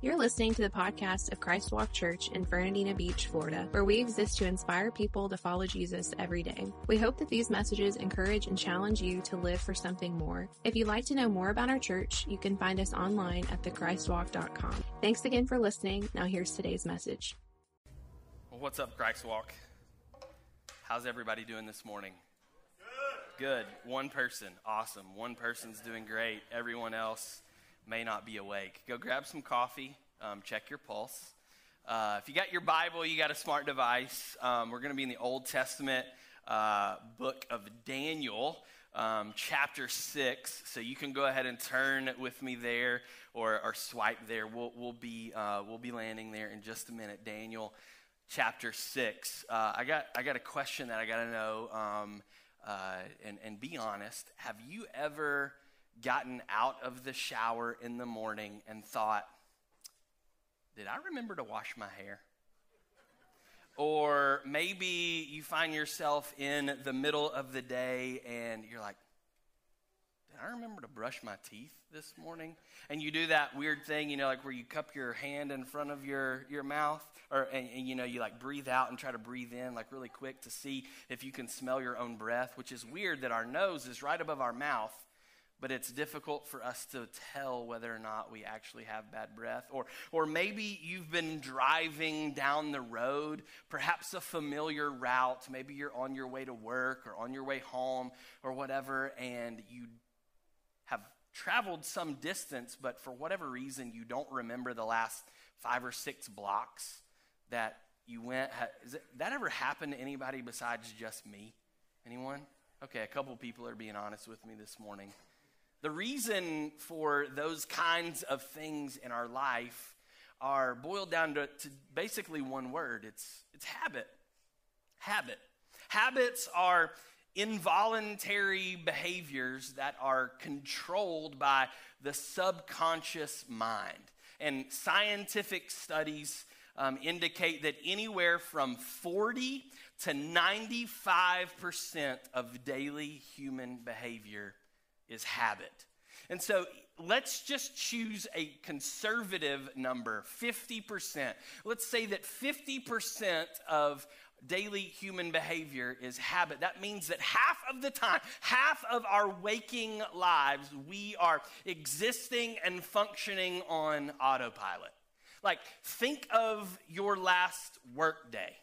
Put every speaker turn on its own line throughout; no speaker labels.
You're listening to the podcast of Christ Walk Church in Fernandina Beach, Florida, where we exist to inspire people to follow Jesus every day. We hope that these messages encourage and challenge you to live for something more. If you'd like to know more about our church, you can find us online at thechristwalk.com. Thanks again for listening. Now here's today's message.
Well, what's up, Christ Walk? How's everybody doing this morning? Good. One person. Awesome. One person's doing great. Everyone else may not be awake. Go grab some coffee, um, check your pulse. Uh, if you got your Bible, you got a smart device. Um, we're going to be in the Old Testament uh, book of Daniel, um, chapter 6. So you can go ahead and turn with me there or, or swipe there. We'll, we'll, be, uh, we'll be landing there in just a minute. Daniel chapter 6. Uh, I, got, I got a question that I got to know um, uh, and, and be honest. Have you ever gotten out of the shower in the morning and thought, did I remember to wash my hair? Or maybe you find yourself in the middle of the day and you're like, did I remember to brush my teeth this morning? And you do that weird thing, you know, like where you cup your hand in front of your, your mouth, or and, and you know, you like breathe out and try to breathe in like really quick to see if you can smell your own breath, which is weird that our nose is right above our mouth but it's difficult for us to tell whether or not we actually have bad breath. Or, or maybe you've been driving down the road, perhaps a familiar route. Maybe you're on your way to work or on your way home or whatever, and you have traveled some distance, but for whatever reason, you don't remember the last five or six blocks that you went. Has that ever happened to anybody besides just me? Anyone? Okay, a couple people are being honest with me this morning. The reason for those kinds of things in our life are boiled down to, to, basically one word it's, it's habit. Habit. Habits are involuntary behaviors that are controlled by the subconscious mind. And scientific studies um, indicate that anywhere from 40 to 95% of daily human behavior is habit. And so let's just choose a conservative number 50%. Let's say that 50% of daily human behavior is habit. That means that half of the time, half of our waking lives, we are existing and functioning on autopilot. Like, think of your last work day.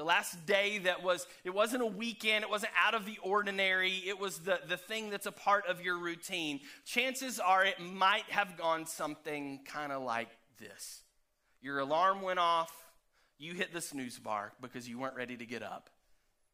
The last day that was, it wasn't a weekend, it wasn't out of the ordinary, it was the, the thing that's a part of your routine. Chances are it might have gone something kind of like this Your alarm went off, you hit the snooze bar because you weren't ready to get up.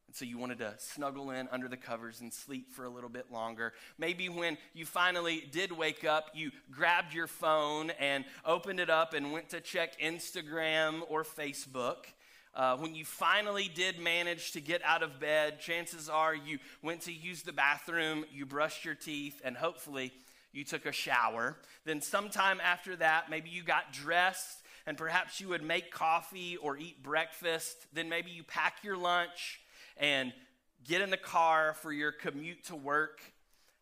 And so you wanted to snuggle in under the covers and sleep for a little bit longer. Maybe when you finally did wake up, you grabbed your phone and opened it up and went to check Instagram or Facebook. Uh, when you finally did manage to get out of bed, chances are you went to use the bathroom, you brushed your teeth, and hopefully you took a shower. Then, sometime after that, maybe you got dressed and perhaps you would make coffee or eat breakfast. Then, maybe you pack your lunch and get in the car for your commute to work.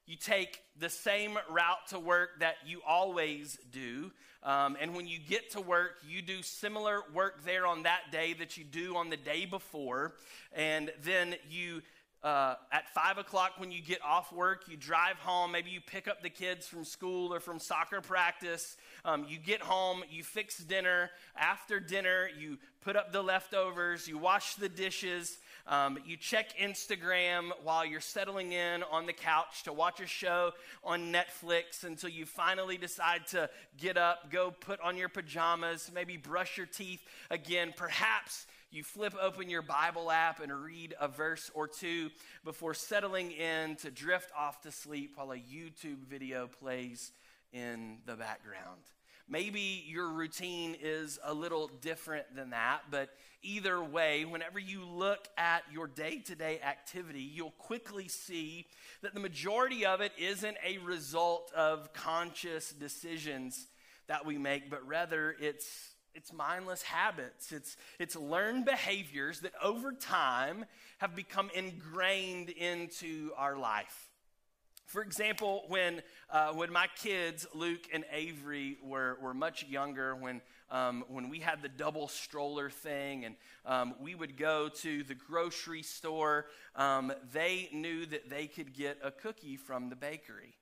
You take the same route to work that you always do. Um, and when you get to work, you do similar work there on that day that you do on the day before. And then you, uh, at five o'clock when you get off work, you drive home. Maybe you pick up the kids from school or from soccer practice. Um, you get home, you fix dinner. After dinner, you put up the leftovers, you wash the dishes, um, you check Instagram while you're settling in on the couch to watch a show on Netflix until you finally decide to get up, go put on your pajamas, maybe brush your teeth again. Perhaps you flip open your Bible app and read a verse or two before settling in to drift off to sleep while a YouTube video plays in the background. Maybe your routine is a little different than that, but either way, whenever you look at your day to day activity, you'll quickly see that the majority of it isn't a result of conscious decisions that we make, but rather it's it's mindless habits. It's, it's learned behaviors that over time have become ingrained into our life. For example, when, uh, when my kids, Luke and Avery, were, were much younger, when, um, when we had the double stroller thing and um, we would go to the grocery store, um, they knew that they could get a cookie from the bakery.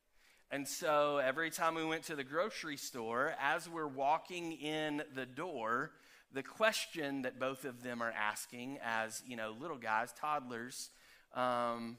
And so every time we went to the grocery store, as we're walking in the door, the question that both of them are asking as, you know, little guys, toddlers, um,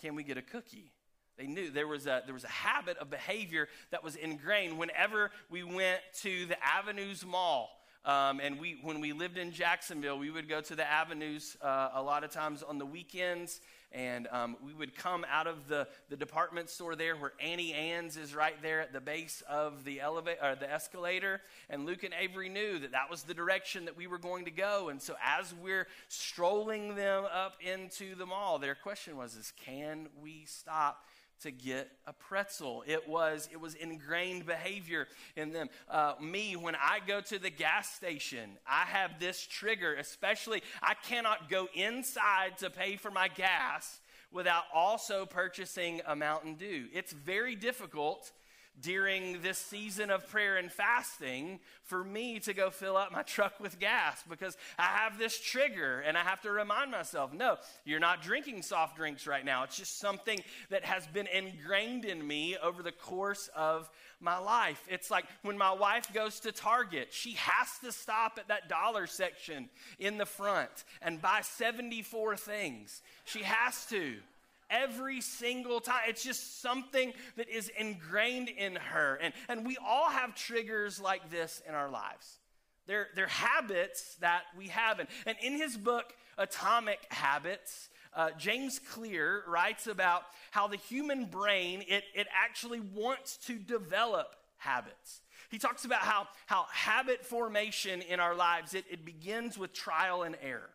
can we get a cookie? They knew there was a there was a habit of behavior that was ingrained whenever we went to the Avenues Mall. Um, and we, when we lived in Jacksonville, we would go to the avenues uh, a lot of times on the weekends, and um, we would come out of the, the department store there where Auntie Anne's is right there at the base of the elevator or the escalator. And Luke and Avery knew that that was the direction that we were going to go. And so as we're strolling them up into the mall, their question was, "Is can we stop?" To get a pretzel. It was it was ingrained behavior in them. Uh, me, when I go to the gas station, I have this trigger. Especially, I cannot go inside to pay for my gas without also purchasing a Mountain Dew. It's very difficult during this season of prayer and fasting for me to go fill up my truck with gas because I have this trigger and I have to remind myself no, you're not drinking soft drinks right now. It's just something that has been ingrained in me over the course of my life. It's like when my wife goes to Target, she has to stop at that dollar section in the front and buy 74 things. She has to every single time. It's just something that is ingrained in her. And, and we all have triggers like this in our lives. They're, they're habits that we have. And, and in his book, Atomic Habits, uh, James Clear writes about how the human brain, it, it actually wants to develop habits. He talks about how, how habit formation in our lives, it, it begins with trial and error.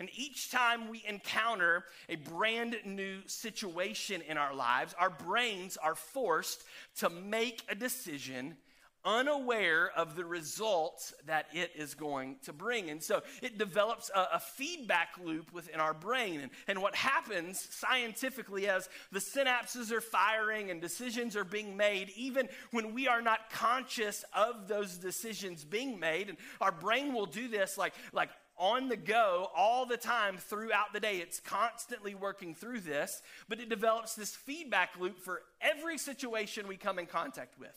And each time we encounter a brand new situation in our lives, our brains are forced to make a decision unaware of the results that it is going to bring. And so it develops a, a, feedback loop within our brain. And, and what happens scientifically as the synapses are firing and decisions are being made, even when we are not conscious of those decisions being made, and our brain will do this like, like on the go all the time throughout the day. It's constantly working through this, but it develops this feedback loop for every situation we come in contact with.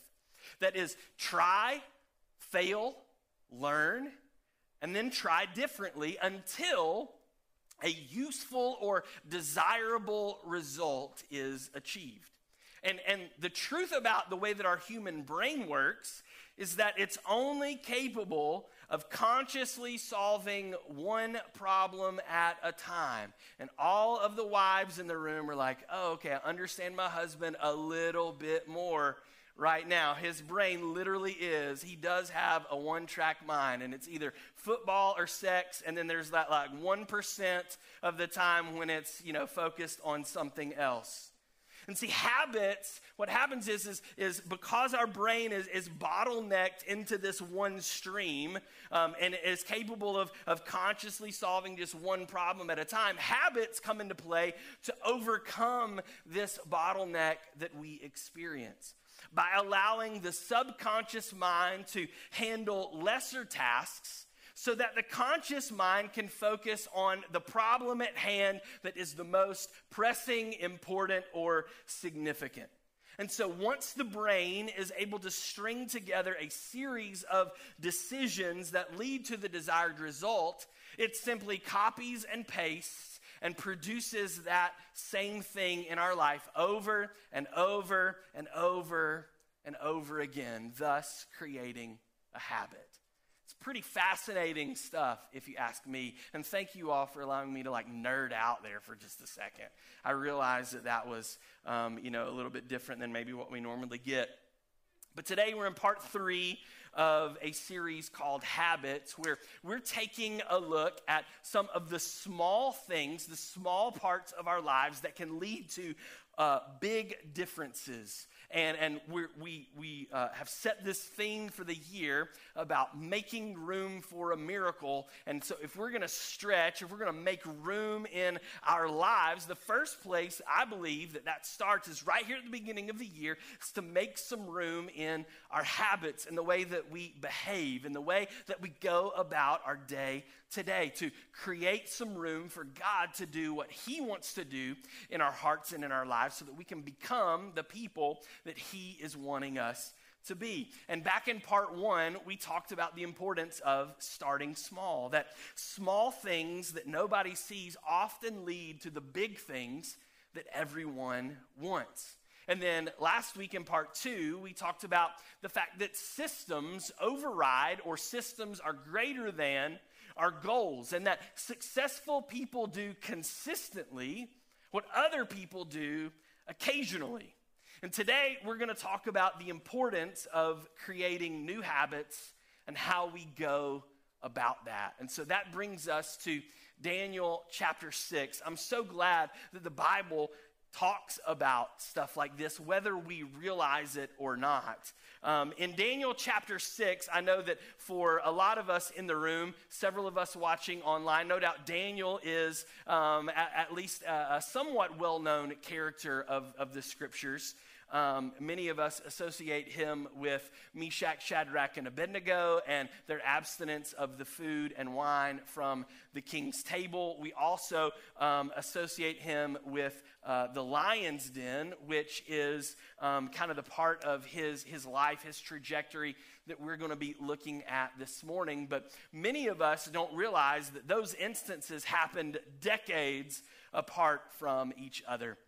That is, try, fail, learn, and then try differently until a useful or desirable result is achieved. And, and the truth about the way that our human brain works is that it's only capable of consciously solving one problem at a time. And all of the wives in the room are like, oh, okay, I understand my husband a little bit more right now. His brain literally is, he does have a one track mind, and it's either football or sex, and then there's that like 1% of the time when it's, you know, focused on something else. And see, habits, what happens is, is, is because our brain is, is bottlenecked into this one stream um, and is capable of, of consciously solving just one problem at a time, habits come into play to overcome this bottleneck that we experience. By allowing the subconscious mind to handle lesser tasks so that the conscious mind can focus on the problem at hand that is the most pressing, important, or significant. And so, once the brain is able to string together a series of decisions that lead to the desired result, it simply copies and pastes and produces that same thing in our life over and over and over and over again, thus creating a habit pretty fascinating stuff, if you ask me. And thank you all for allowing me to like nerd out there for just a second. I realized that that was, um, you know, a little bit different than maybe what we normally get. But today we're in part three of a series called Habits, where we're taking a look at some of the small things, the small parts of our lives that can lead to uh, big differences and, and we, we uh, have set this theme for the year about making room for a miracle. And so, if we're going to stretch, if we're going to make room in our lives, the first place I believe that that starts is right here at the beginning of the year, is to make some room in our habits, and the way that we behave, and the way that we go about our day today, to create some room for God to do what He wants to do in our hearts and in our lives so that we can become the people that He is wanting us to be. And back in part one, we talked about the importance of starting small, that small things that nobody sees often lead to the big things that everyone wants. And then last week in part two, we talked about the fact that systems override or systems are greater than our goals, and that successful people do consistently what other people do occasionally. And today we're going to talk about the importance of creating new habits and how we go about that. And so that brings us to Daniel chapter 6. I'm so glad that the Bible talks about stuff like this, whether we realize it or not. Um, in Daniel chapter 6, I know that for a lot of us in the room, several of us watching online, no doubt Daniel is um, at, at, least a, a somewhat well known character of, of the scriptures. Um, many of us associate him with Meshach, Shadrach, and Abednego and their abstinence of the food and wine from the king's table. We also um, associate him with uh, the lion's den, which is um, kind of the part of his, his life, his trajectory that we're going to be looking at this morning. But many of us don't realize that those instances happened decades apart from each other.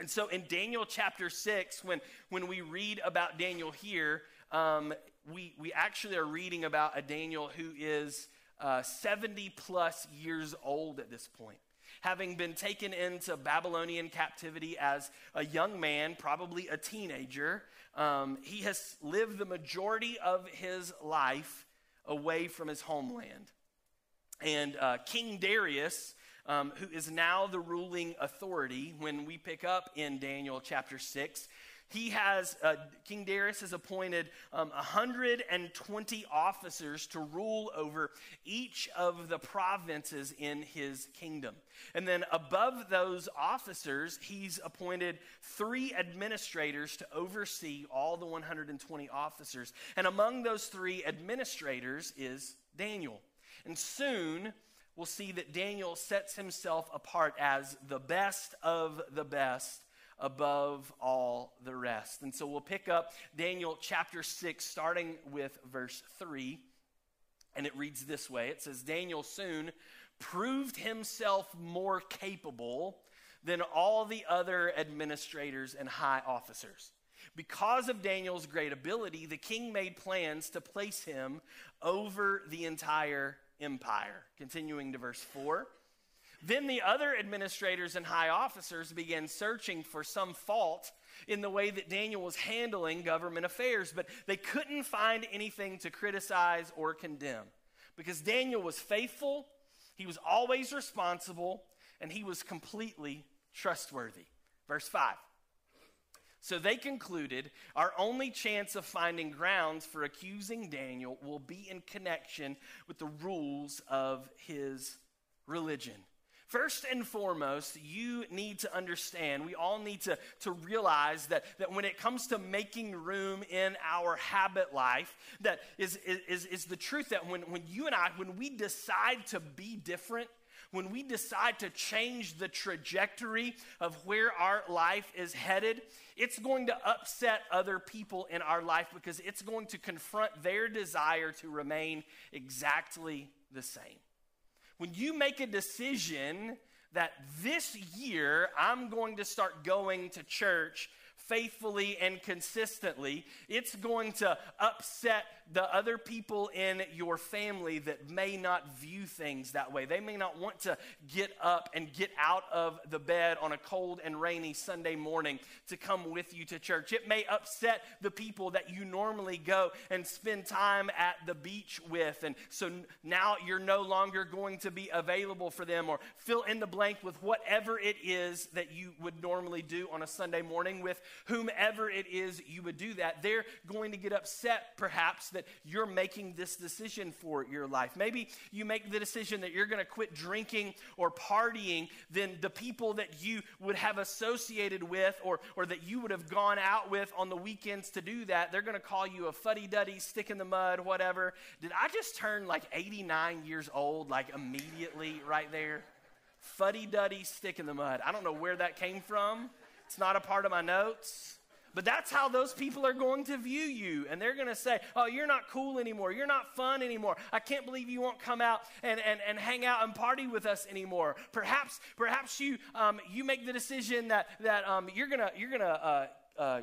And so in Daniel chapter 6, when, when we read about Daniel here, um, we, we actually are reading about a Daniel who is uh, 70 plus years old at this point. Having been taken into Babylonian captivity as a young man, probably a teenager, um, he has lived the majority of his life away from his homeland. And uh, King Darius um, who is now the ruling authority when we pick up in Daniel chapter 6. He has, uh, King Darius has appointed um, 120 officers to rule over each of the provinces in his kingdom. And then above those officers, he's appointed three administrators to oversee all the 120 officers. And among those three administrators is Daniel. And soon, we'll see that Daniel sets himself apart as the best of the best above all the rest. And so we'll pick up Daniel chapter 6, starting with verse 3. And it reads this way It says, Daniel soon proved himself more capable than all the other administrators and high officers. Because of Daniel's great ability, the king made plans to place him over the entire empire. Continuing to verse 4. Then the other administrators and high officers began searching for some fault in the way that Daniel was handling government affairs, but they couldn't find anything to criticize or condemn because Daniel was faithful, he was always responsible, and he was completely trustworthy. Verse 5. So they concluded our only chance of finding grounds for accusing Daniel will be in connection with the rules of his religion. First and foremost, you need to understand, we all need to, to realize that, that when it comes to making room in our habit life, that is, is, is the truth that when, when you and I, when we decide to be different, when we decide to change the trajectory of where our life is headed, it's going to upset other people in our life because it's going to confront their desire to remain exactly the same. When you make a decision that this year I'm going to start going to church faithfully and consistently, it's going to upset the other people in your family that may not view things that way. They may not want to get up and get out of the bed on a cold and rainy Sunday morning to come with you to church. It may upset the people that you normally go and spend time at the beach with. And so now you're no longer going to be available for them, or fill in the blank with whatever it is that you would normally do on a Sunday morning with whomever it is you would do that. They're going to get upset, perhaps, that you're making this decision for your life. Maybe you make the decision that you're going to quit drinking or partying, then the people that you would have associated with or, or that you would have gone out with on the weekends to do that, they're going to call you a fuddy duddy, stick in the mud, whatever. Did I just turn like 89 years old, like immediately right there? Fuddy duddy, stick in the mud. I don't know where that came from. It's not a part of my notes. But that's how those people are going to view you. And they're going to say, Oh, you're not cool anymore. You're not fun anymore. I can't believe you won't come out and, and, and hang out and party with us anymore. Perhaps, perhaps you, um, you make the decision that, that um, you're going to you're gonna, uh, uh,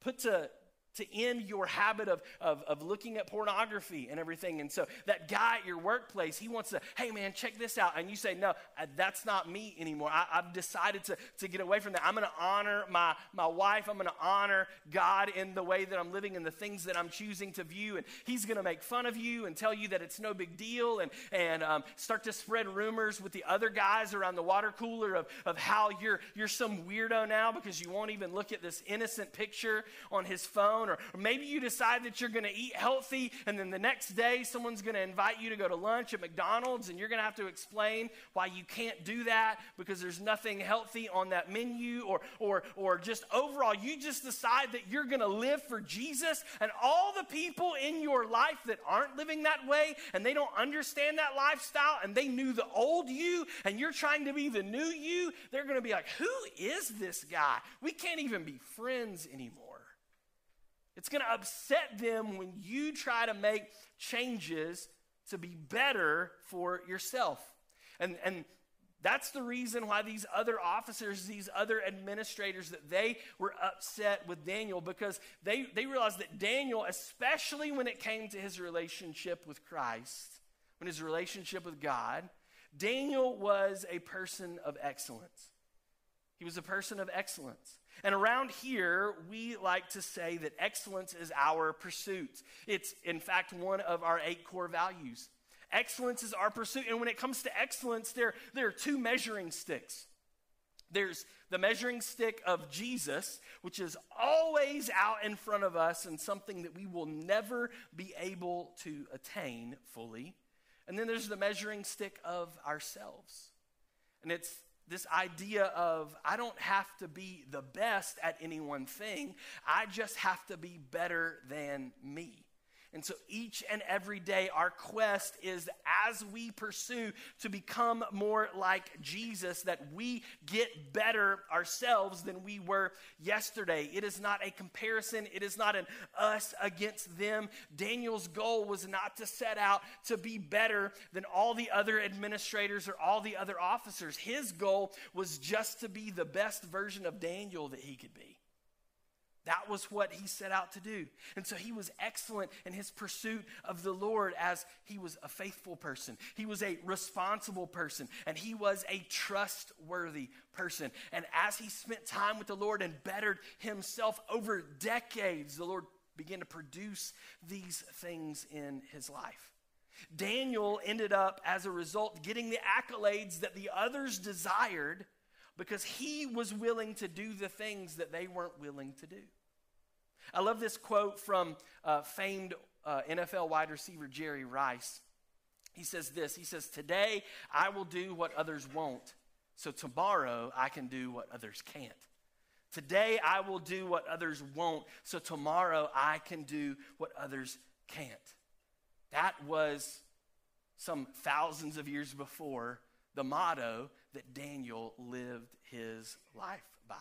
put to to end your habit of, of, of looking at pornography and everything. And so that guy at your workplace, he wants to, hey man, check this out. And you say, no, uh, that's not me anymore. I, have decided to, to get away from that. I'm going to honor my, my wife. I'm going to honor God in the way that I'm living and the things that I'm choosing to view. And he's going to make fun of you and tell you that it's no big deal and, and um, start to spread rumors with the other guys around the water cooler of, of how you're, you're some weirdo now because you won't even look at this innocent picture on his phone or maybe you decide that you're going to eat healthy, and then the next day someone's going to invite you to go to lunch at McDonald's, and you're going to have to explain why you can't do that because there's nothing healthy on that menu, or, or, or just overall, you just decide that you're going to live for Jesus, and all the people in your life that aren't living that way, and they don't understand that lifestyle, and they knew the old you, and you're trying to be the new you, they're going to be like, Who is this guy? We can't even be friends anymore. It's going to upset them when you try to make changes to be better for yourself. And, and that's the reason why these other officers, these other administrators, that they were upset with Daniel because they, they realized that Daniel, especially when it came to his relationship with Christ, when his relationship with God, Daniel was a person of excellence. He was a person of excellence. And around here, we like to say that excellence is our pursuit. It's, in fact, one of our eight core values. Excellence is our pursuit. And when it comes to excellence, there, there are two measuring sticks. There's the measuring stick of Jesus, which is always out in front of us and something that we will never be able to attain fully. And then there's the measuring stick of ourselves. And it's this idea of I don't have to be the best at any one thing, I just have to be better than me. And so each and every day, our quest is as we pursue to become more like Jesus, that we get better ourselves than we were yesterday. It is not a comparison, it is not an us against them. Daniel's goal was not to set out to be better than all the other administrators or all the other officers. His goal was just to be the best version of Daniel that he could be. That was what he set out to do. And so he was excellent in his pursuit of the Lord as he was a faithful person. He was a responsible person, and he was a trustworthy person. And as he spent time with the Lord and bettered himself over decades, the Lord began to produce these things in his life. Daniel ended up, as a result, getting the accolades that the others desired because he was willing to do the things that they weren't willing to do. I love this quote from uh, famed uh, NFL wide receiver Jerry Rice. He says this He says, Today I will do what others won't, so tomorrow I can do what others can't. Today I will do what others won't, so tomorrow I can do what others can't. That was some thousands of years before the motto that Daniel lived his life by.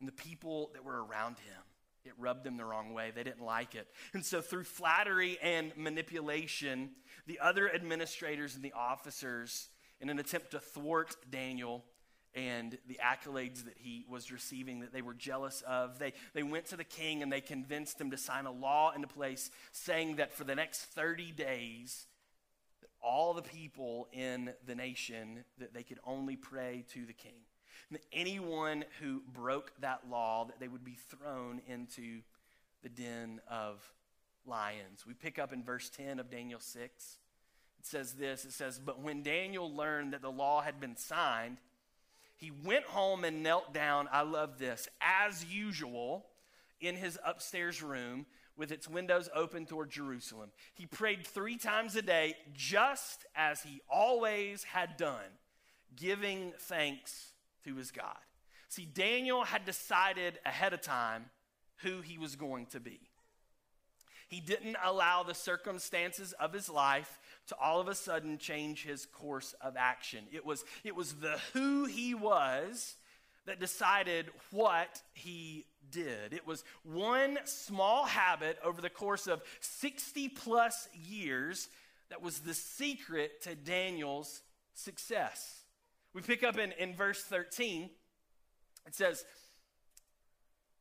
And the people that were around him, it rubbed them the wrong way. They didn't like it. And so, through flattery and manipulation, the other administrators and the officers, in an attempt to thwart Daniel, and the accolades that he was receiving that they were jealous of. They, they went to the king and they convinced him to sign a law into place saying that for the next 30 days, all the people in the nation that they could only pray to the king. And anyone who broke that law, that they would be thrown into the den of lions. We pick up in verse 10 of Daniel 6. It says this it says, But when Daniel learned that the law had been signed, he went home and knelt down, I love this, as usual, in his upstairs room with its windows open toward Jerusalem. He prayed three times a day, just as he always had done, giving thanks to his God. See, Daniel had decided ahead of time who he was going to be. He didn't allow the circumstances of his life to all of a sudden change his course of action. It was, it was the who he was that decided what he did. It was one small habit over the course of 60 plus years that was the secret to Daniel's success. We pick up in, in verse 13, it says,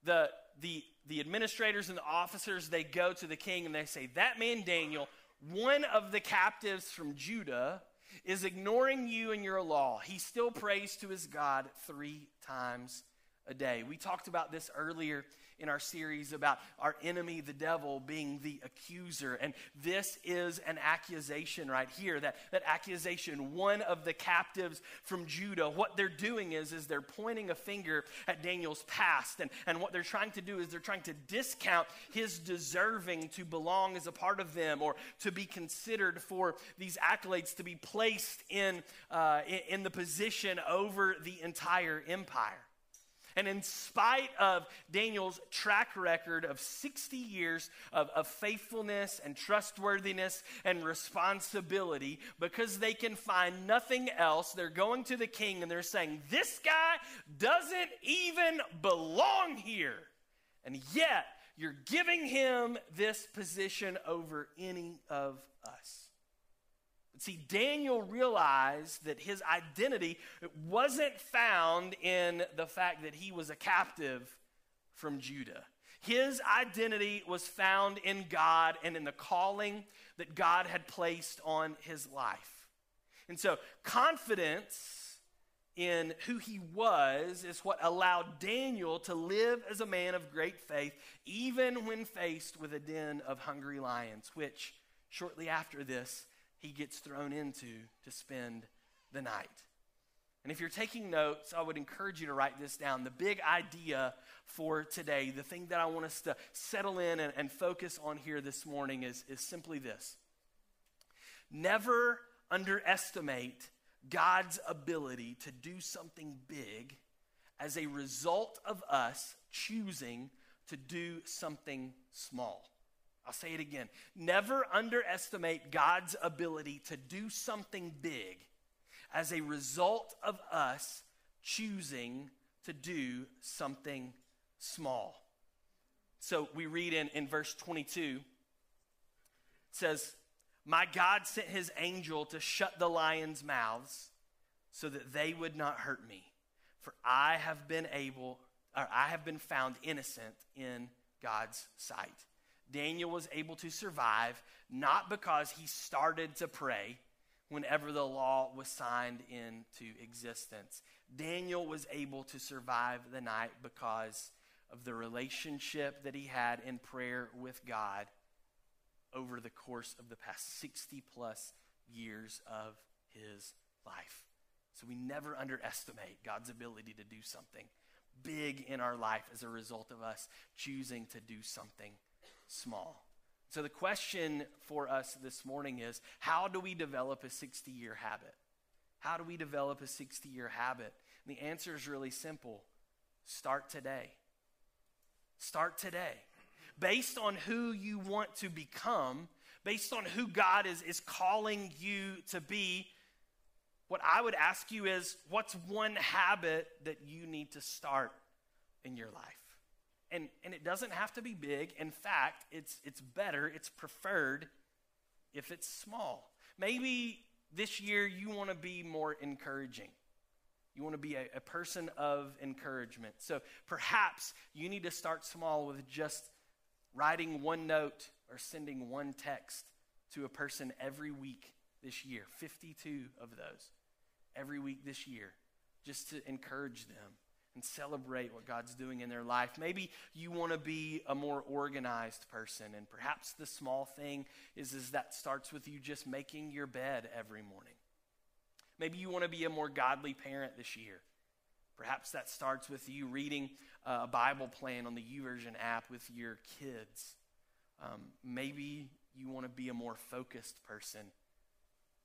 the, the, the administrators and the officers, they go to the king and they say, That man Daniel, one of the captives from Judah, is ignoring you and your law. He still prays to his God three times a day. We talked about this earlier in our series about our enemy, the devil, being the accuser. And this is an accusation right here. That, that accusation, one of the captives from Judah, what they're doing is, is they're pointing a finger at Daniel's past. And, and what they're trying to do is they're trying to discount his deserving to belong as a part of them or to be considered for these accolades to be placed in, uh, in, in the position over the entire empire. And in spite of Daniel's track record of 60 years of, of, faithfulness and trustworthiness and responsibility, because they can find nothing else, they're going to the king and they're saying, This guy doesn't even belong here. And yet, you're giving him this position over any of us. See, Daniel realized that his identity wasn't found in the fact that he was a captive from Judah. His identity was found in God and in the calling that God had placed on his life. And so, confidence in who he was is what allowed Daniel to live as a man of great faith, even when faced with a den of hungry lions, which shortly after this, he gets thrown into to spend the night. And if you're taking notes, I would encourage you to write this down. The big idea for today, the thing that I want us to settle in and, and focus on here this morning is, is simply this Never underestimate God's ability to do something big as a result of us choosing to do something small. I'll say it again. Never underestimate God's ability to do something big as a result of us choosing to do something small. So we read in, in verse 22, it says, My God sent his angel to shut the lions' mouths so that they would not hurt me. For I have been able, or I have been found innocent in God's sight. Daniel was able to survive not because he started to pray whenever the law was signed into existence. Daniel was able to survive the night because of the relationship that he had in prayer with God over the course of the past 60 plus years of his life. So we never underestimate God's ability to do something big in our life as a result of us choosing to do something small. So, the question for us this morning is how do we develop a 60 year habit? How do we develop a 60 year habit? And the answer is really simple start today. Start today. Based on who you want to become, based on who God is, is calling you to be, what I would ask you is what's one habit that you need to start in your life? And, and it doesn't have to be big. In fact, it's, it's better, it's preferred if it's small. Maybe this year you want to be more encouraging. You want to be a, a person of encouragement. So perhaps you need to start small with just writing one note or sending one text to a person every week this year. 52 of those every week this year, just to encourage them and celebrate what God's doing in their life. Maybe you want to be a more organized person, and perhaps the small thing is, is that starts with you just making your bed every morning. Maybe you want to be a more godly parent this year. Perhaps that starts with you reading a Bible plan on the YouVersion app with your kids. Um, maybe you want to be a more focused person.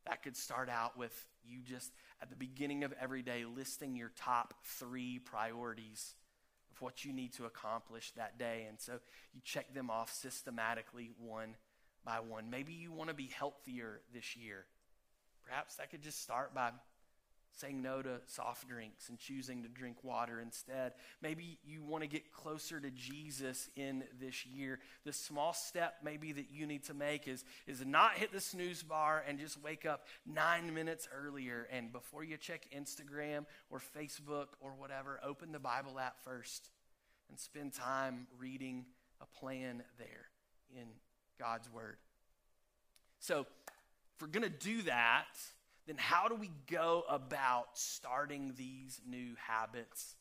That could start out with you just at the beginning of every day listing your top three priorities of what you need to accomplish that day. And so you check them off systematically one by one. Maybe you want to be healthier this year. Perhaps that could just start by saying no to soft drinks and choosing to drink water instead. Maybe you want to get closer to Jesus in this year. The small step maybe that you need to make is, is not hit the snooze bar and just wake up nine minutes earlier. And before you check Instagram or Facebook or whatever, open the Bible app first and spend time reading a plan there in God's Word. So, if we're going to do that, then how do we go about starting these new habits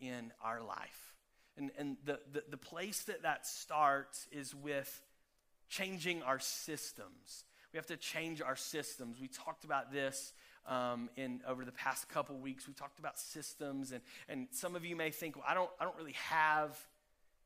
in our life? And, and the, the, the place that that starts is with changing our systems. We have to change our systems. We talked about this um, in over the past couple weeks. We talked about systems, and, and some of you may think, well, I don't, I don't really have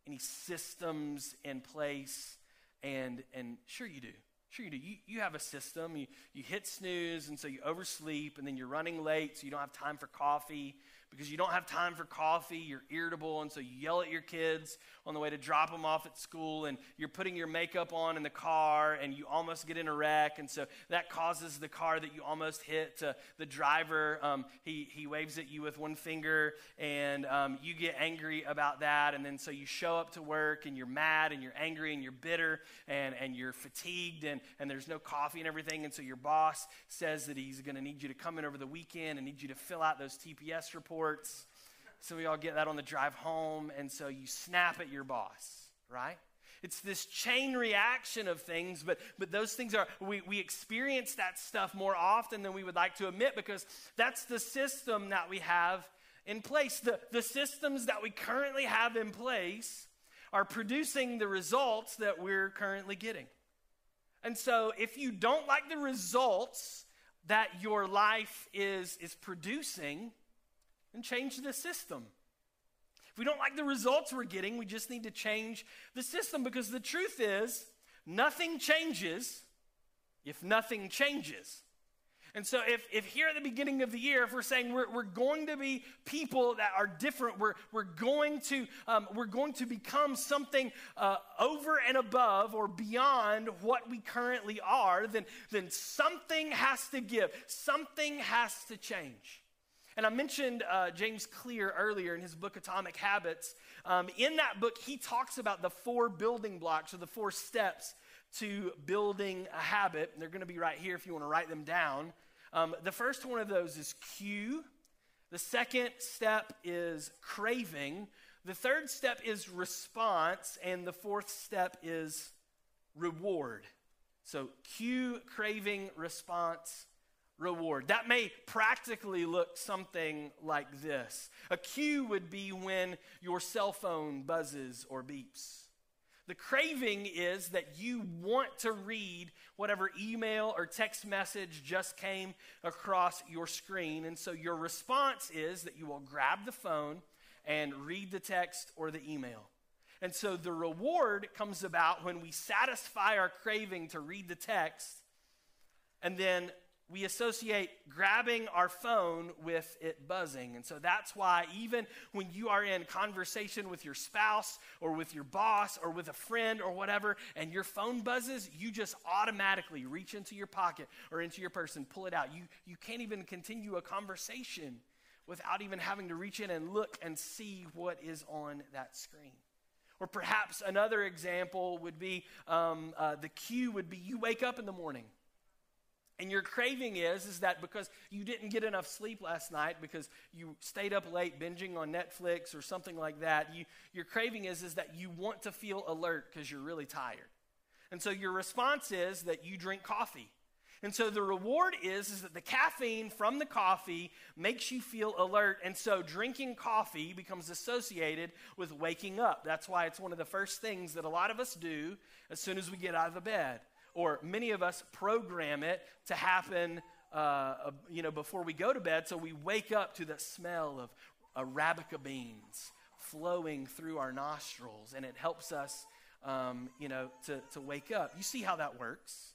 any systems in place. And, and sure you do. Sure, you do. You, you have a system. You, you hit snooze, and so you oversleep, and then you're running late, so you don't have time for coffee because you don't have time for coffee, you're irritable, and so you yell at your kids on the way to drop them off at school, and you're putting your makeup on in the car, and you almost get in a wreck, and so that causes the car that you almost hit to the driver. Um, he, he waves at you with one finger, and um, you get angry about that, and then so you show up to work, and you're mad, and you're angry, and you're bitter, and, and you're fatigued, and, and there's no coffee and everything, and so your boss says that he's going to need you to come in over the weekend and need you to fill out those TPS reports reports. Some of y'all get that on the drive home, and so you snap at your boss, right? It's this chain reaction of things, but, but those things are, we, we experience that stuff more often than we would like to admit because that's the system that we have in place. The, the systems that we currently have in place are producing the results that we're currently getting. And so if you don't like the results that your life is, is producing, and change the system. If we don't like the results we're getting, we just need to change the system because the truth is, nothing changes if nothing changes. And so, if, if here at the beginning of the year, if we're saying we're, we're going to be people that are different, we're, we're, going, to, um, we're going to become something uh, over and above or beyond what we currently are, then, then something has to give, something has to change. And I mentioned uh, James Clear earlier in his book Atomic Habits. Um, in that book, he talks about the four building blocks or the four steps to building a habit. And they're going to be right here if you want to write them down. Um, the first one of those is cue. The second step is craving. The third step is response. And the fourth step is reward. So, cue, craving, response, reward. That may practically look something like this a cue would be when your cell phone buzzes or beeps. The craving is that you want to read whatever email or text message just came across your screen. And so your response is that you will grab the phone and read the text or the email. And so the reward comes about when we satisfy our craving to read the text and then we associate grabbing our phone with it buzzing. And so that's why, even when you are in conversation with your spouse or with your boss or with a friend or whatever, and your phone buzzes, you just automatically reach into your pocket or into your purse and pull it out. You, you can't even continue a conversation without even having to reach in and look and see what is on that screen. Or perhaps another example would be um, uh, the cue would be you wake up in the morning And your craving is is that because you didn't get enough sleep last night because you stayed up late binging on Netflix or something like that, you, your craving is is that you want to feel alert because you're really tired. And so your response is that you drink coffee. And so the reward is, is that the caffeine from the coffee makes you feel alert. And so drinking coffee becomes associated with waking up. That's why it's one of the first things that a lot of us do as soon as we get out of the bed. Or many of us program it to happen uh, you know, before we go to bed. So we wake up to the smell of Arabica beans flowing through our nostrils. And it helps us, um, you know, to, to wake up. You see how that works?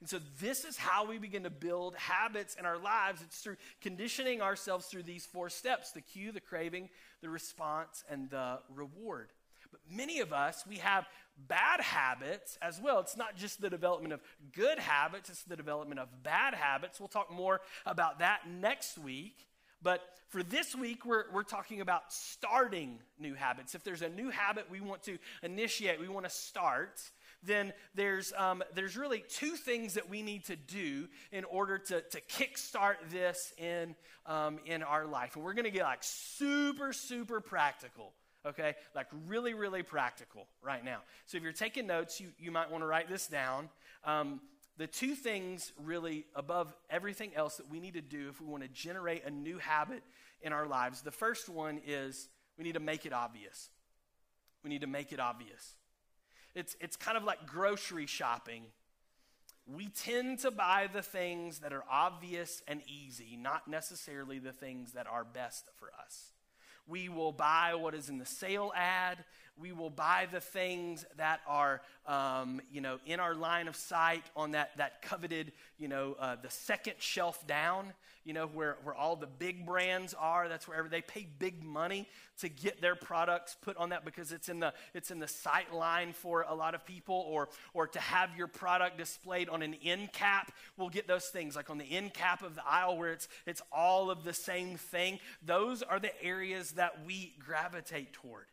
And so, this is how we begin to build habits in our lives. It's through conditioning ourselves through these four steps the cue, the craving, the response, and the reward. But many of us, we have bad habits as well. It's not just the development of good habits, it's the development of bad habits. We'll talk more about that next week. But for this week, we're, we're talking about starting new habits. If there's a new habit we want to initiate, we want to start, then there's, um, there's really two things that we need to do in order to, to kickstart this in, um, in our life. And we're going to get like super, super practical, okay? Like really, really practical right now. So if you're taking notes, you, you might want to write this down. Um, the two things really above everything else that we need to do if we want to generate a new habit in our lives the first one is we need to make it obvious. We need to make it obvious. It's, it's kind of like grocery shopping. We tend to buy the things that are obvious and easy, not necessarily the things that are best for us. We will buy what is in the sale ad. We will buy the things that are, um, you know, in our line of sight on that, that coveted, you know, uh, the second shelf down, you know, where, where all the big brands are. That's wherever they pay big money to get their products put on that because it's in the, it's in the sight line for a lot of people or, or to have your product displayed on an end cap. We'll get those things like on the end cap of the aisle where it's, it's all of the same thing. Those are the areas that we gravitate toward.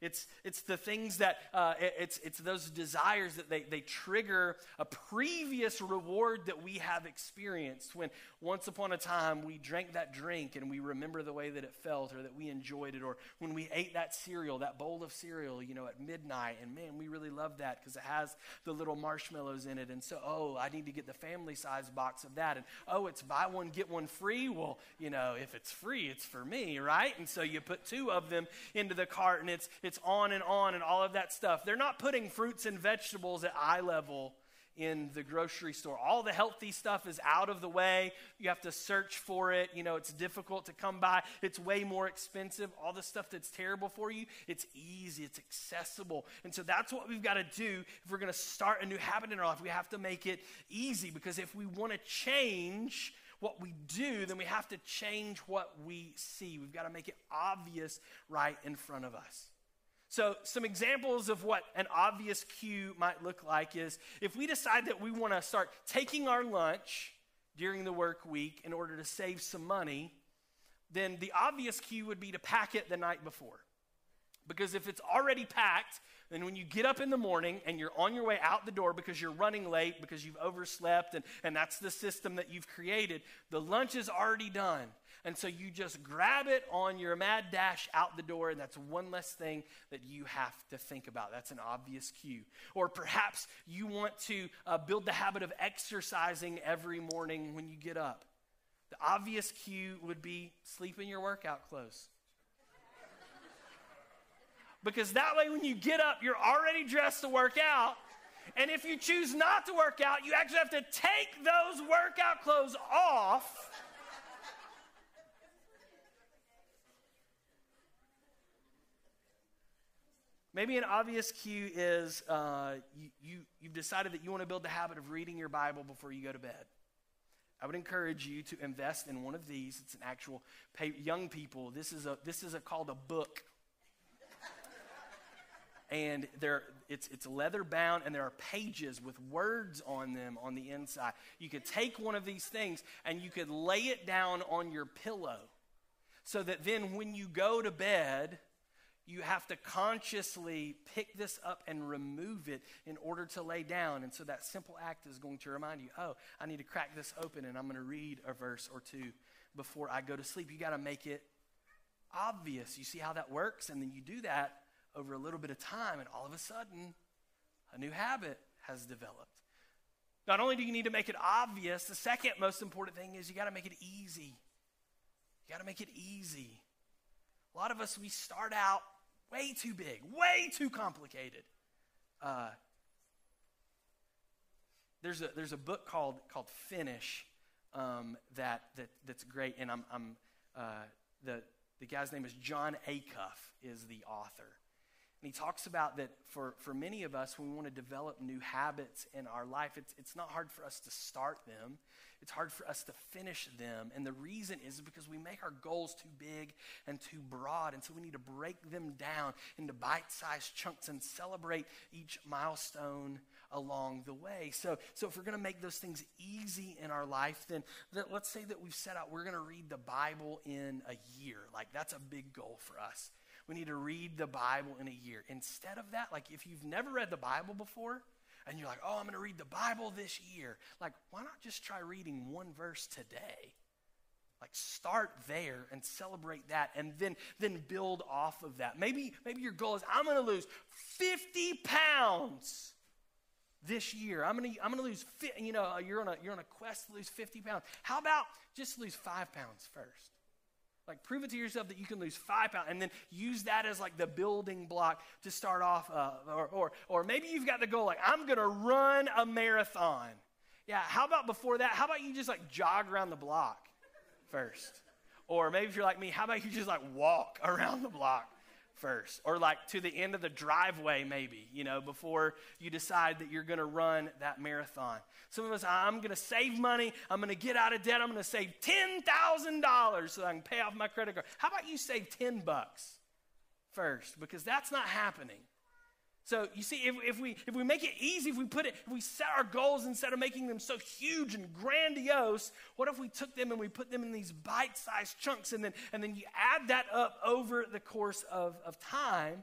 It's, it's the things that, uh, it's, it's those desires that they, they trigger a previous reward that we have experienced when once upon a time we drank that drink and we remember the way that it felt or that we enjoyed it, or when we ate that cereal, that bowl of cereal, you know, at midnight, and man, we really love that because it has the little marshmallows in it. And so, oh, I need to get the family size box of that. And oh, it's buy one, get one free. Well, you know, if it's free, it's for me, right? And so you put two of them into the cart and it's, it's on and on and all of that stuff. They're not putting fruits and vegetables at eye level in the grocery store. All the healthy stuff is out of the way. You have to search for it. You know, it's difficult to come by. It's way more expensive. All the stuff that's terrible for you, it's easy, it's accessible. And so that's what we've got to do if we're going to start a new habit in our life. We have to make it easy because if we want to change what we do, then we have to change what we see. We've got to make it obvious right in front of us. So, some examples of what an obvious cue might look like is if we decide that we want to start taking our lunch during the work week in order to save some money, then the obvious cue would be to pack it the night before. Because if it's already packed, then when you get up in the morning and you're on your way out the door because you're running late because you've overslept and, and that's the system that you've created, the lunch is already done. And so you just grab it on your mad dash out the door, and that's one less thing that you have to think about. That's an obvious cue. Or perhaps you want to uh, build the habit of exercising every morning when you get up. The obvious cue would be sleep in your workout clothes. Because that way, when you get up, you're already dressed to work out. And if you choose not to work out, you actually have to take those workout clothes off Maybe an obvious cue is uh, you, you, you've decided that you want to build the habit of reading your Bible before you go to bed. I would encourage you to invest in one of these. It's an actual pay, young people. This is a this is a, called a book, and there it's it's leather bound, and there are pages with words on them on the inside. You could take one of these things and you could lay it down on your pillow, so that then when you go to bed, you have to consciously pick this up and remove it in order to lay down. And so that simple act is going to remind you, oh, I need to crack this open and I'm going to read a verse or two before I go to sleep. You got to make it obvious. You see how that works? And then you do that over a little bit of time, and all of a sudden, a new habit has developed. Not only do you need to make it obvious, the second most important thing is you got to make it easy. You got to make it easy. A lot of us, we start out way too big, way too complicated. Uh, there's a there's a book called called Finish um, that that that's great, and I'm I'm uh, the the guy's name is Jon Acuff is the author, and he talks about that for for many of us when we want to develop new habits in our life, it's it's not hard for us to start them. It's hard for us to finish them. And the reason is because we make our goals too big and too broad. And so we need to break them down into bite sized chunks and celebrate each milestone along the way. So, so if we're going to make those things easy in our life, then that, let's say that we've set out, we're going to read the Bible in a year. Like that's a big goal for us. We need to read the Bible in a year. Instead of that, like if you've never read the Bible before, and you're like, oh, I'm going to read the Bible this year. Like, why not just try reading one verse today? Like start there and celebrate that and then then build off of that. Maybe maybe your goal is I'm going to lose 50 pounds this year. I'm to I'm to lose you know you're on a you're on a quest to lose 50 pounds. How about just lose 5 pounds first? Like, prove it to yourself that you can lose five pounds and then use that as like the building block to start off. Uh, or, or, or maybe you've got the goal, like, I'm going to run a marathon. Yeah, how about before that? How about you just like jog around the block first? Or maybe if you're like me, how about you just like walk around the block first? Or like to the end of the driveway, maybe, you know, before you decide that you're going to run that marathon. Some of us, I'm going to save money. I'm going to get out of debt. I'm going to save $10,000 so I can pay off my credit card. How about you save 10 bucks first? Because that's not happening. So you see, if, if, we if we make it easy, if we put it, if we set our goals instead of making them so huge and grandiose, what if we took them and we put them in these bite-sized chunks and then and then you add that up over the course of, of time,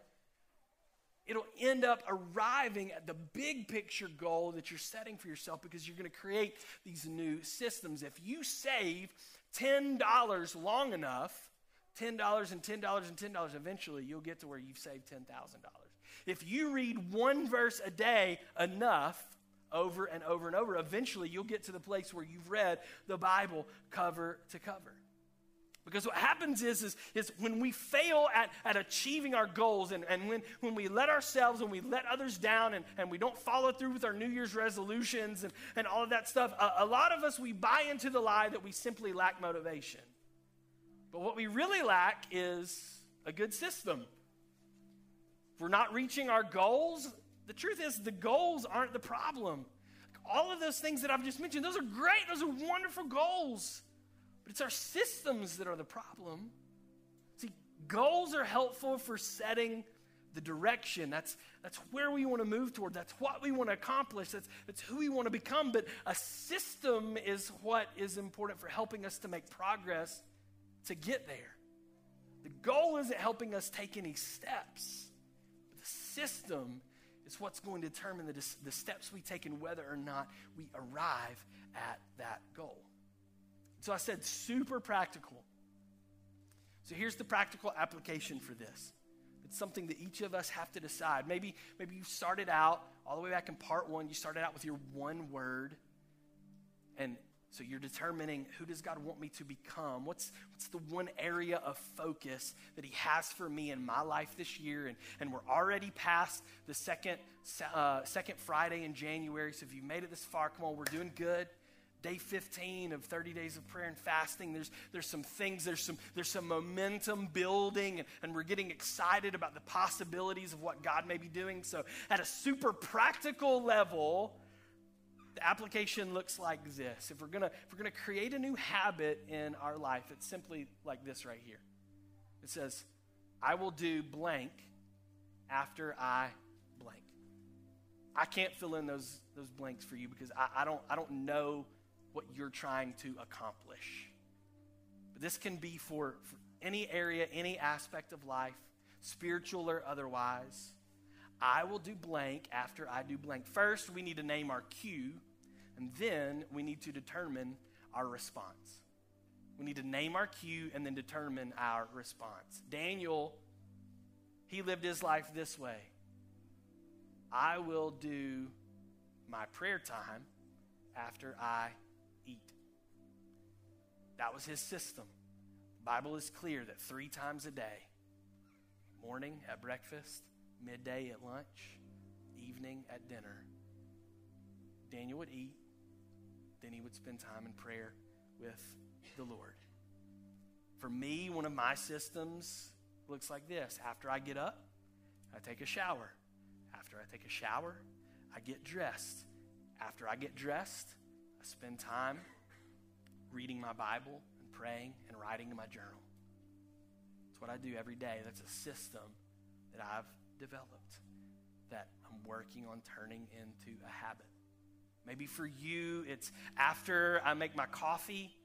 it'll end up arriving at the big picture goal that you're setting for yourself because you're going to create these new systems. If you save $10 long enough, $10 and $10 and $10, eventually you'll get to where you've saved $10,000. If you read one verse a day enough, over and over and over, eventually you'll get to the place where you've read the Bible cover to cover. Because what happens is, is, is when we fail at, at achieving our goals and, and when, when we let ourselves and we let others down and, and we don't follow through with our New Year's resolutions and, and all of that stuff, a, a lot of us, we buy into the lie that we simply lack motivation. But what we really lack is a good system. If we're not reaching our goals, the truth is the goals aren't the problem. All of those things that I've just mentioned, those are great, those are wonderful goals. But it's our systems that are the problem. See, goals are helpful for setting the direction. That's, that's where we want to move toward. That's what we want to accomplish. That's, that's who we want to become. But a system is what is important for helping us to make progress to get there. The goal isn't helping us take any steps system is what's going to determine the, the steps we take and whether or not we arrive at that goal. So I said super practical. So here's the practical application for this. It's something that each of us have to decide. Maybe, maybe you started out all the way back in part one, you started out with your one word, and so you're determining who does God want me to become? What's, what's the one area of focus that He has for me in my life this year? And, and we're already past the second, uh, second Friday in January. So if you made it this far, come on, we're doing good. Day 15 of 30 days of prayer and fasting. There's, there's some things, there's some, there's some momentum building, and, and we're getting excited about the possibilities of what God may be doing. So, at a super practical level, the application looks like this. If we're gonna if we're gonna create a new habit in our life, it's simply like this right here. It says, "I will do blank after I blank." I can't fill in those those blanks for you because I, I don't I don't know what you're trying to accomplish. But this can be for, for any area, any aspect of life. spiritual or otherwise. I will do blank after I do blank. First, we need to name our cue, and then we need to determine our response. We need to name our cue and then determine our response. Daniel, he lived his life this way I will do my prayer time after I eat. That was his system. The Bible is clear that three times a day morning at breakfast, midday at lunch, evening at dinner Daniel would eat, then he would spend time in prayer with the Lord. For me, one of my systems looks like this. After I get up, I take a shower. After I take a shower, I get dressed. After I get dressed, I spend time reading my Bible and praying and writing in my journal. That's what I do every day. That's a system that I've developed that I'm working on turning into a habit. Maybe for you, it's after I make my coffee,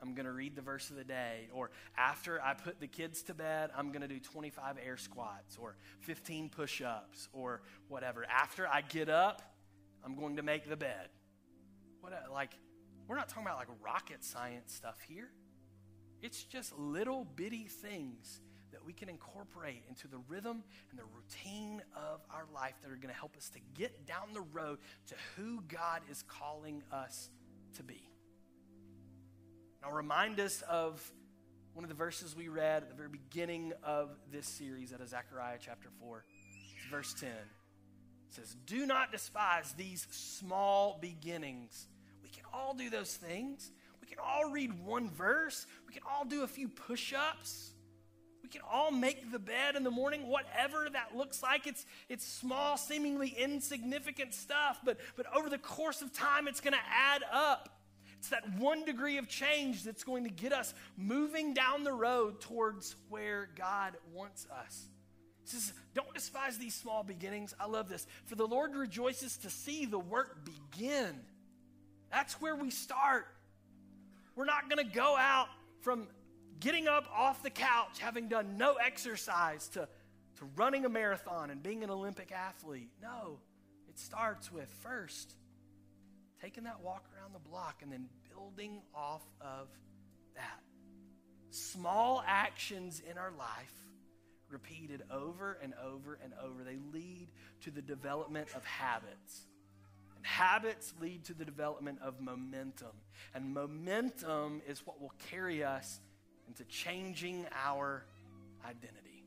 I'm going to read the verse of the day. Or after I put the kids to bed, I'm going to do 25 air squats or 15 push ups or whatever. After I get up, I'm going to make the bed. What, a, like, we're not talking about like rocket science stuff here. It's just little bitty things that we can incorporate into the rhythm and the routine of our life that are going to help us to get down the road to who God is calling us to be. I'll remind us of one of the verses we read at the very beginning of this series out of Zechariah chapter 4. Verse 10. It says, Do not despise these small beginnings. We can all do those things. We can all read one verse. We can all do a few push ups. Can all make the bed in the morning, whatever that looks like. It's, it's small, seemingly insignificant stuff, but, but over the course of time, it's going to add up. It's that one degree of change that's going to get us moving down the road towards where God wants us. Says, Don't despise these small beginnings. I love this. For the Lord rejoices to see the work begin. That's where we start. We're not going to go out from getting up off the couch, having done no exercise, to, to running a marathon and being an Olympic athlete. No, it starts with first taking that walk around the block and then building off of that. Small actions in our life, repeated over and over and over, they lead to the development of habits. And habits lead to the development of momentum. And momentum is what will carry us into changing our identity.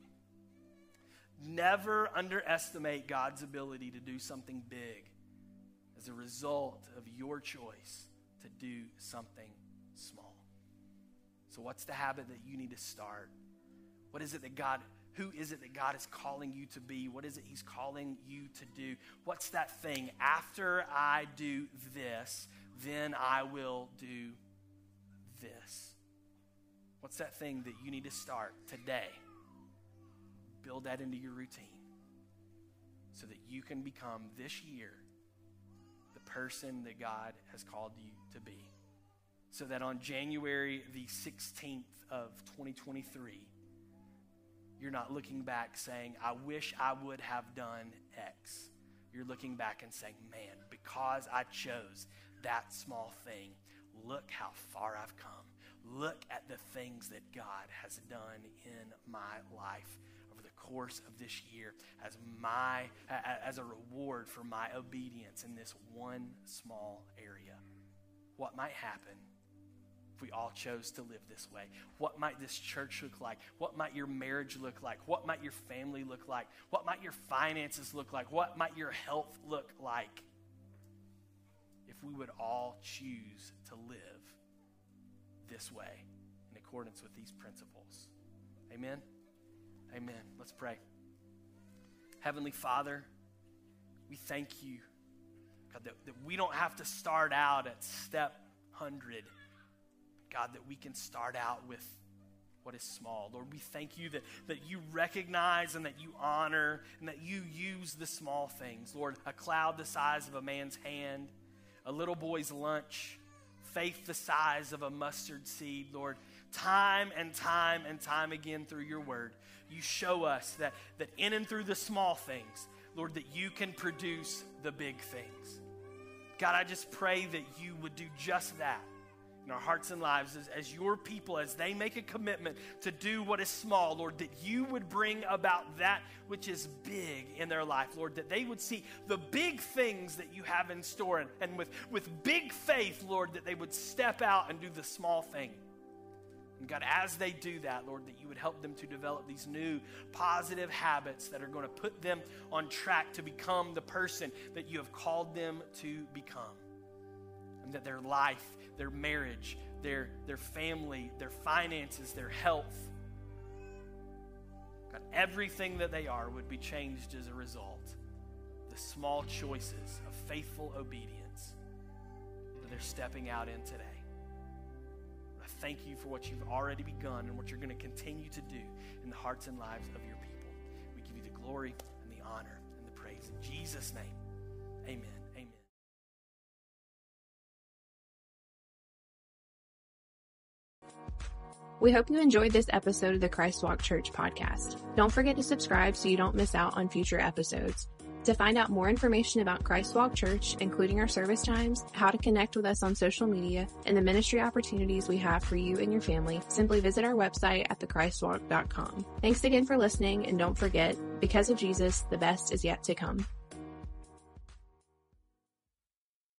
Never underestimate God's ability to do something big as a result of your choice to do something small. So, what's the habit that you need to start? What is it that God, who is it that God is calling you to be? What is it He's calling you to do? What's that thing? After I do this, then I will do this. What's that thing that you need to start today? Build that into your routine so that you can become this year the person that God has called you to be. So that on January the 16th of 2023, you're not looking back saying, I wish I would have done X. You're looking back and saying, man, because I chose that small thing, look how far I've come look at the things that God has done in my life over the course of this year as my as a reward for my obedience in this one small area. What might happen if we all chose to live this way? What might this church look like? What might your marriage look like? What might your family look like? What might your finances look like? What might your health look like? If we would all choose to live this way in accordance with these principles. Amen? Amen. Let's pray. Heavenly Father, we thank you, God, that, that we don't have to start out at step 100. God, that we can start out with what is small. Lord, we thank you that, that you recognize and that you honor and that you use the small things. Lord, a cloud the size of a man's hand, a little boy's lunch, faith the size of a mustard seed, Lord. Time and time and time again through your word, you show us that, that in and through the small things, Lord, that you can produce the big things. God, I just pray that you would do just that in our hearts and lives as, as your people, as they make a commitment to do what is small, Lord, that you would bring about that which is big in their life, Lord, that they would see the big things that you have in store. And, and with, with big faith, Lord, that they would step out and do the small thing. And God, as they do that, Lord, that you would help them to develop these new positive habits that are going to put them on track to become the person that you have called them to become. And that their life their marriage, their, their family, their finances, their health. God, everything that they are would be changed as a result. The small choices of faithful obedience that they're stepping out in today. I thank you for what you've already begun and what you're going to continue to do in the hearts and lives of your people. We give you the glory and the honor and the praise. In Jesus' name, amen.
We hope you enjoyed this episode of the Christ Walk Church podcast. Don't forget to subscribe so you don't miss out on future episodes. To find out more information about Christ Walk Church, including our service times, how to connect with us on social media, and the ministry opportunities we have for you and your family, simply visit our website at thechristwalk.com. Thanks again for listening, and don't forget, because of Jesus, the best is yet to come.